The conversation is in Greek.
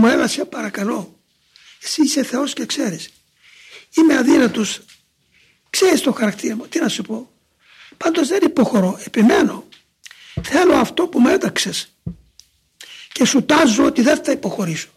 μου έλα σε παρακαλώ. Εσύ είσαι Θεός και ξέρεις. Είμαι αδύνατος. Ξέρεις το χαρακτήρα μου. Τι να σου πω. Πάντως δεν υποχωρώ. Επιμένω. Θέλω αυτό που με έταξες. Και σου τάζω ότι δεν θα υποχωρήσω.